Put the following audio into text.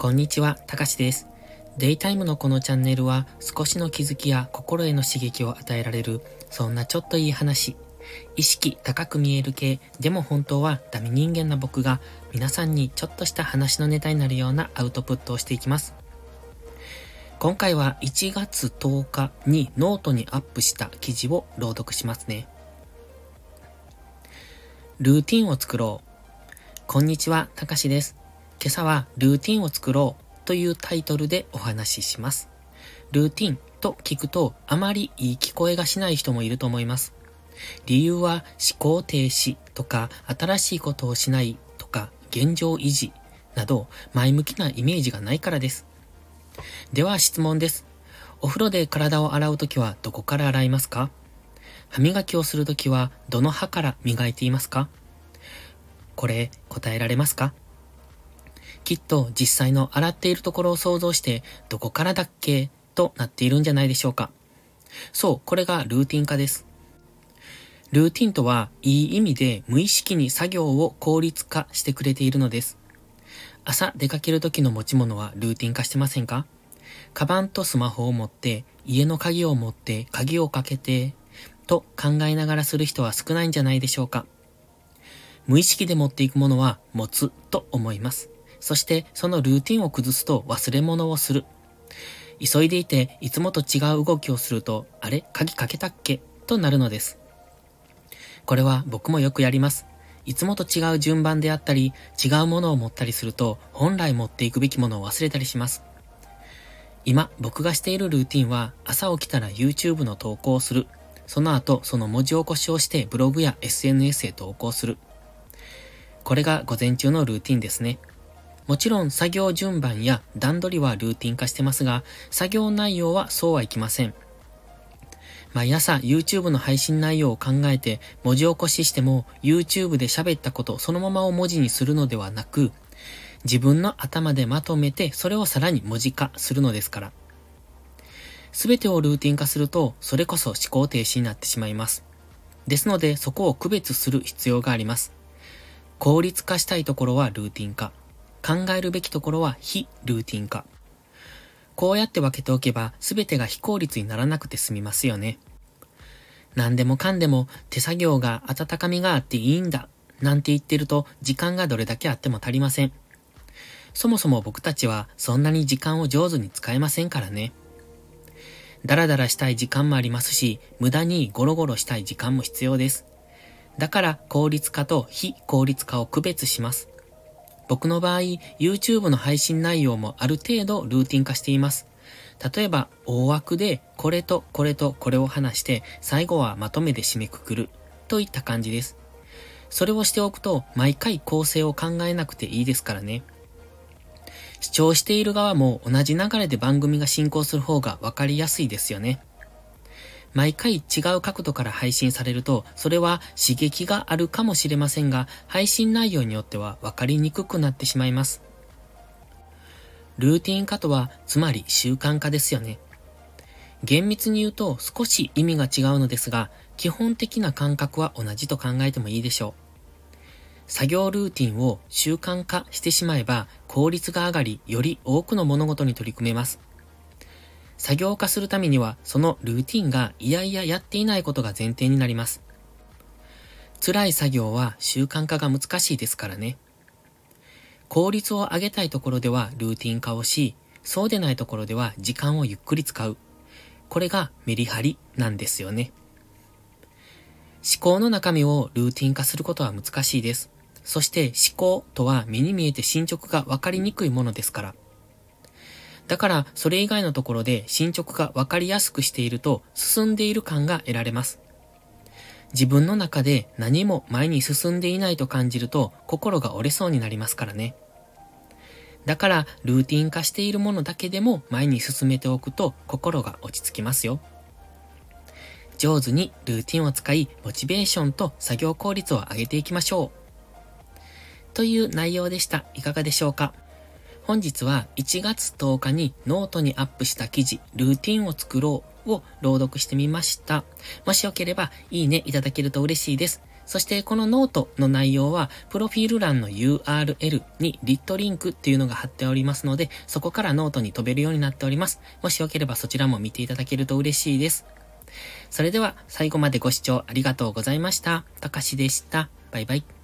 こんにちは、たかしです。デイタイムのこのチャンネルは少しの気づきや心への刺激を与えられる、そんなちょっといい話。意識高く見える系、でも本当はダメ人間な僕が皆さんにちょっとした話のネタになるようなアウトプットをしていきます。今回は1月10日にノートにアップした記事を朗読しますね。ルーティンを作ろう。こんにちは、たかしです。今朝はルーティンを作ろうというタイトルでお話しします。ルーティンと聞くとあまりいい聞こえがしない人もいると思います。理由は思考停止とか新しいことをしないとか現状維持など前向きなイメージがないからです。では質問です。お風呂で体を洗うときはどこから洗いますか？歯磨きをするときはどの歯から磨いていますか？これ答えられますか？きっと実際の洗っているところを想像して、どこからだっけ？となっているんじゃないでしょうか。そう、これがルーティン化です。ルーティンとは、いい意味で無意識に作業を効率化してくれているのです。朝出かける時の持ち物はルーティン化してませんか？カバンとスマホを持って、家の鍵を持って、鍵をかけて、と考えながらする人は少ないんじゃないでしょうか。無意識で持っていくものは持つと思います。そしてそのルーティンを崩すと忘れ物をする。急いでいていつもと違う動きをすると、あれ？鍵かけたっけ？となるのです。これは僕もよくやります。いつもと違う順番であったり、違うものを持ったりすると、本来持っていくべきものを忘れたりします。今、僕がしているルーティンは、朝起きたら YouTube の投稿をする。その後、その文字起こしをしてブログや SNS へ投稿する。これが午前中のルーティンですね。もちろん作業順番や段取りはルーティン化してますが、作業内容はそうはいきません。毎朝 YouTube の配信内容を考えて文字起こししても YouTube で喋ったことそのままを文字にするのではなく、自分の頭でまとめてそれをさらに文字化するのですから。すべてをルーティン化すると、それこそ思考停止になってしまいます。ですので、そこを区別する必要があります。効率化したいところはルーティン化。考えるべきところは非ルーティン化。こうやって分けておけば全てが非効率にならなくて済みますよね。何でもかんでも手作業が温かみがあっていいんだなんて言ってると時間がどれだけあっても足りません。そもそも僕たちはそんなに時間を上手に使えませんからね。ダラダラしたい時間もありますし、無駄にゴロゴロしたい時間も必要です。だから効率化と非効率化を区別します。僕の場合、YouTube の配信内容もある程度ルーティン化しています。例えば、大枠でこれとこれとこれを話して、最後はまとめで締めくくるといった感じです。それをしておくと、毎回構成を考えなくていいですからね。視聴している側も同じ流れで番組が進行する方がわかりやすいですよね。毎回違う角度から配信されると、それは刺激があるかもしれませんが、配信内容によっては分かりにくくなってしまいます。ルーティン化とは、つまり習慣化ですよね。厳密に言うと少し意味が違うのですが、基本的な感覚は同じと考えてもいいでしょう。作業ルーティンを習慣化してしまえば効率が上がり、より多くの物事に取り組めます。作業化するためには、そのルーティンがいやいややっていないことが前提になります。辛い作業は習慣化が難しいですからね。効率を上げたいところではルーティン化をし、そうでないところでは時間をゆっくり使う。これがメリハリなんですよね。思考の中身をルーティン化することは難しいです。そして思考とは目に見えて進捗がわかりにくいものですから。だから、それ以外のところで進捗がわかりやすくしていると、進んでいる感が得られます。自分の中で何も前に進んでいないと感じると、心が折れそうになりますからね。だから、ルーティン化しているものだけでも前に進めておくと、心が落ち着きますよ。上手にルーティンを使い、モチベーションと作業効率を上げていきましょう。という内容でした。いかがでしょうか？本日は1月10日にノートにアップした記事、ルーティンを作ろうを朗読してみました。もしよければ、いいねいただけると嬉しいです。そしてこのノートの内容は、プロフィール欄の URL に lit.link っていうのが貼っておりますので、そこからノートに飛べるようになっております。もしよければそちらも見ていただけると嬉しいです。それでは最後までご視聴ありがとうございました。たかしでした。バイバイ。